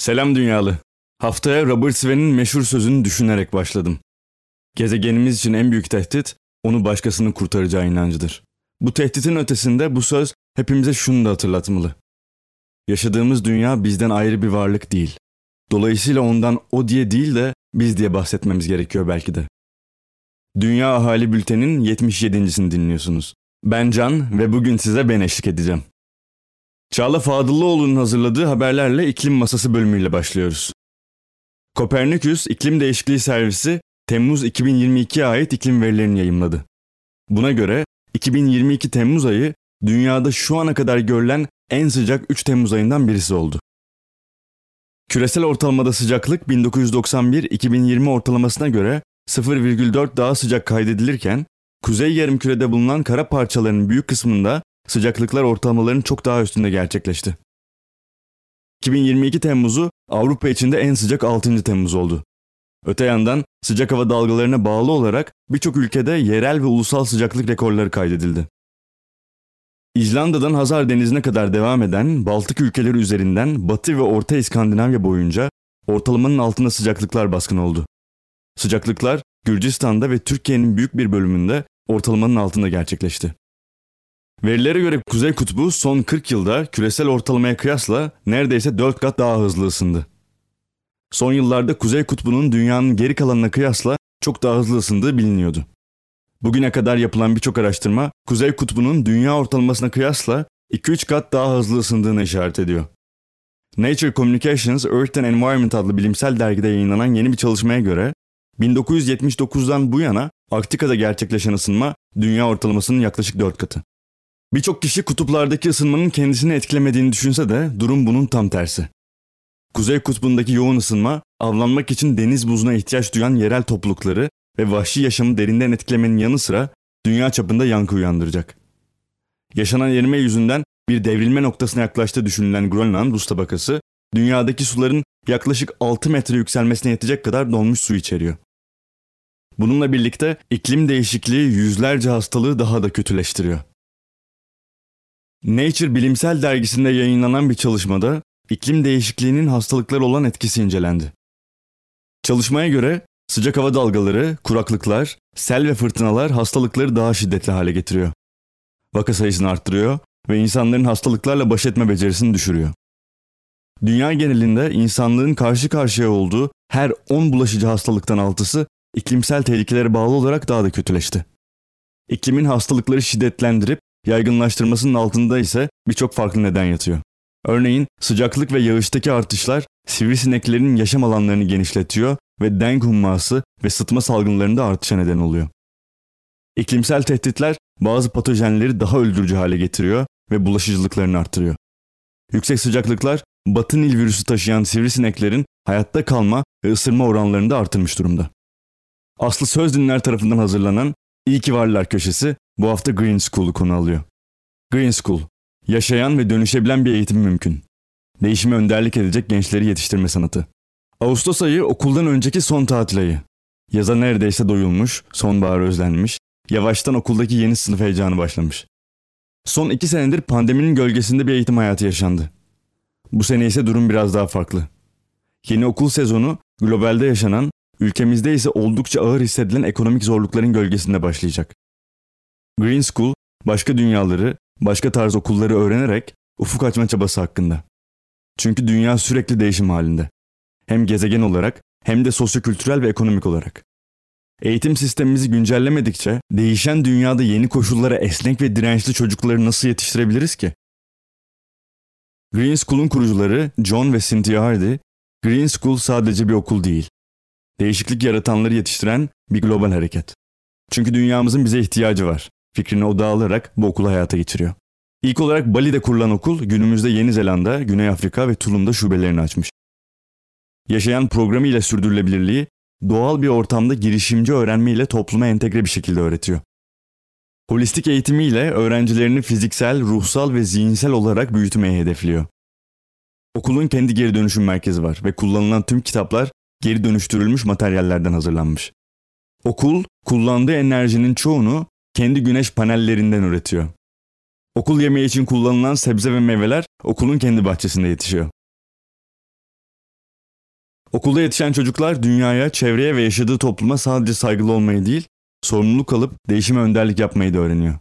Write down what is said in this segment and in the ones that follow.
Selam dünyalı. Haftaya Robert Sven'in meşhur sözünü düşünerek başladım. Gezegenimiz için en büyük tehdit onu başkasının kurtaracağı inancıdır. Bu tehditin ötesinde bu söz hepimize şunu da hatırlatmalı. Yaşadığımız dünya bizden ayrı bir varlık değil. Dolayısıyla ondan o diye değil de biz diye bahsetmemiz gerekiyor belki de. Dünya Ahali Bülten'in 77.sini dinliyorsunuz. Ben Can ve bugün size ben eşlik edeceğim. Çağla Fadıllıoğlu'nun hazırladığı haberlerle iklim masası bölümüyle başlıyoruz. Kopernikus İklim Değişikliği Servisi Temmuz 2022'ye ait iklim verilerini yayımladı. Buna göre 2022 Temmuz ayı dünyada şu ana kadar görülen en sıcak 3 Temmuz ayından birisi oldu. Küresel ortalamada sıcaklık 1991-2020 ortalamasına göre 0,4 daha sıcak kaydedilirken, kuzey yarımkürede bulunan kara parçalarının büyük kısmında sıcaklıklar ortalamaların çok daha üstünde gerçekleşti. 2022 Temmuz'u Avrupa içinde en sıcak 6. Temmuz oldu. Öte yandan sıcak hava dalgalarına bağlı olarak birçok ülkede yerel ve ulusal sıcaklık rekorları kaydedildi. İzlanda'dan Hazar Denizi'ne kadar devam eden Baltık ülkeleri üzerinden Batı ve Orta İskandinavya boyunca ortalamanın altında sıcaklıklar baskın oldu. Sıcaklıklar Gürcistan'da ve Türkiye'nin büyük bir bölümünde ortalamanın altında gerçekleşti. Verilere göre Kuzey Kutbu son 40 yılda küresel ortalamaya kıyasla neredeyse 4 kat daha hızlı ısındı. Son yıllarda Kuzey Kutbu'nun dünyanın geri kalanına kıyasla çok daha hızlı ısındığı biliniyordu. Bugüne kadar yapılan birçok araştırma Kuzey Kutbu'nun dünya ortalamasına kıyasla 2-3 kat daha hızlı ısındığını işaret ediyor. Nature Communications Earth and Environment adlı bilimsel dergide yayınlanan yeni bir çalışmaya göre 1979'dan bu yana Arktika'da gerçekleşen ısınma dünya ortalamasının yaklaşık 4 katı. Birçok kişi kutuplardaki ısınmanın kendisini etkilemediğini düşünse de durum bunun tam tersi. Kuzey kutbundaki yoğun ısınma, avlanmak için deniz buzuna ihtiyaç duyan yerel toplulukları ve vahşi yaşamı derinden etkilemenin yanı sıra dünya çapında yankı uyandıracak. Yaşanan erime yüzünden bir devrilme noktasına yaklaştığı düşünülen Grönland buz tabakası, dünyadaki suların yaklaşık 6 metre yükselmesine yetecek kadar donmuş su içeriyor. Bununla birlikte iklim değişikliği yüzlerce hastalığı daha da kötüleştiriyor. Nature Bilimsel dergisinde yayınlanan bir çalışmada iklim değişikliğinin hastalıklar olan etkisi incelendi. Çalışmaya göre sıcak hava dalgaları, kuraklıklar, sel ve fırtınalar hastalıkları daha şiddetli hale getiriyor. Vaka sayısını arttırıyor ve insanların hastalıklarla baş etme becerisini düşürüyor. Dünya genelinde insanlığın karşı karşıya olduğu her 10 bulaşıcı hastalıktan altısı iklimsel tehlikelere bağlı olarak daha da kötüleşti. İklimin hastalıkları şiddetlendirip yaygınlaştırmasının altında ise birçok farklı neden yatıyor. Örneğin sıcaklık ve yağıştaki artışlar sivrisineklerin yaşam alanlarını genişletiyor ve denk humması ve sıtma salgınlarında artışa neden oluyor. İklimsel tehditler bazı patojenleri daha öldürücü hale getiriyor ve bulaşıcılıklarını arttırıyor. Yüksek sıcaklıklar batı nil virüsü taşıyan sivrisineklerin hayatta kalma ve ısırma oranlarını da artırmış durumda. Aslı Söz Dinler tarafından hazırlanan İyi ki Varlar köşesi bu hafta Green School'u konu alıyor. Green School, yaşayan ve dönüşebilen bir eğitim mümkün. Değişime önderlik edecek gençleri yetiştirme sanatı. Ağustos ayı okuldan önceki son tatil ayı. Yaza neredeyse doyulmuş, sonbahar özlenmiş, yavaştan okuldaki yeni sınıf heyecanı başlamış. Son iki senedir pandeminin gölgesinde bir eğitim hayatı yaşandı. Bu sene ise durum biraz daha farklı. Yeni okul sezonu globalde yaşanan, ülkemizde ise oldukça ağır hissedilen ekonomik zorlukların gölgesinde başlayacak. Green School, başka dünyaları, başka tarz okulları öğrenerek ufuk açma çabası hakkında. Çünkü dünya sürekli değişim halinde. Hem gezegen olarak hem de sosyokültürel ve ekonomik olarak. Eğitim sistemimizi güncellemedikçe değişen dünyada yeni koşullara esnek ve dirençli çocukları nasıl yetiştirebiliriz ki? Green School'un kurucuları John ve Cynthia Hardy, Green School sadece bir okul değil. Değişiklik yaratanları yetiştiren bir global hareket. Çünkü dünyamızın bize ihtiyacı var fikrini odağa alarak bu okulu hayata geçiriyor. İlk olarak Bali'de kurulan okul günümüzde Yeni Zelanda, Güney Afrika ve Tulum'da şubelerini açmış. Yaşayan programı ile sürdürülebilirliği doğal bir ortamda girişimci öğrenme ile topluma entegre bir şekilde öğretiyor. Holistik eğitimiyle öğrencilerini fiziksel, ruhsal ve zihinsel olarak büyütmeye hedefliyor. Okulun kendi geri dönüşüm merkezi var ve kullanılan tüm kitaplar geri dönüştürülmüş materyallerden hazırlanmış. Okul, kullandığı enerjinin çoğunu kendi güneş panellerinden üretiyor. Okul yemeği için kullanılan sebze ve meyveler okulun kendi bahçesinde yetişiyor. Okulda yetişen çocuklar dünyaya, çevreye ve yaşadığı topluma sadece saygılı olmayı değil, sorumluluk alıp değişime önderlik yapmayı da öğreniyor.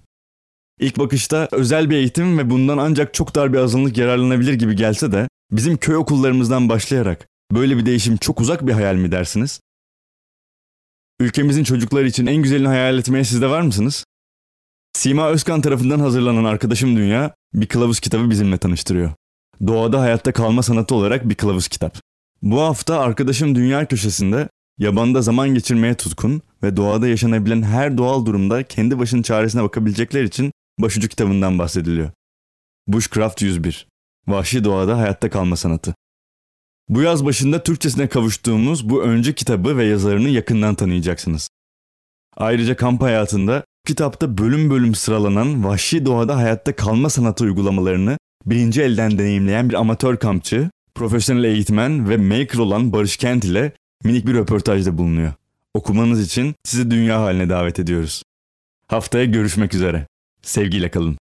İlk bakışta özel bir eğitim ve bundan ancak çok dar bir azınlık yararlanabilir gibi gelse de bizim köy okullarımızdan başlayarak böyle bir değişim çok uzak bir hayal mi dersiniz? Ülkemizin çocukları için en güzelini hayal etmeye siz de var mısınız? Sima Özkan tarafından hazırlanan Arkadaşım Dünya bir kılavuz kitabı bizimle tanıştırıyor. Doğada hayatta kalma sanatı olarak bir kılavuz kitap. Bu hafta Arkadaşım Dünya köşesinde yabanda zaman geçirmeye tutkun ve doğada yaşanabilen her doğal durumda kendi başının çaresine bakabilecekler için başucu kitabından bahsediliyor. Bushcraft 101 Vahşi Doğada Hayatta Kalma Sanatı Bu yaz başında Türkçesine kavuştuğumuz bu öncü kitabı ve yazarını yakından tanıyacaksınız. Ayrıca kamp hayatında kitapta bölüm bölüm sıralanan vahşi doğada hayatta kalma sanatı uygulamalarını birinci elden deneyimleyen bir amatör kampçı, profesyonel eğitmen ve maker olan Barış Kent ile minik bir röportajda bulunuyor. Okumanız için sizi dünya haline davet ediyoruz. Haftaya görüşmek üzere. Sevgiyle kalın.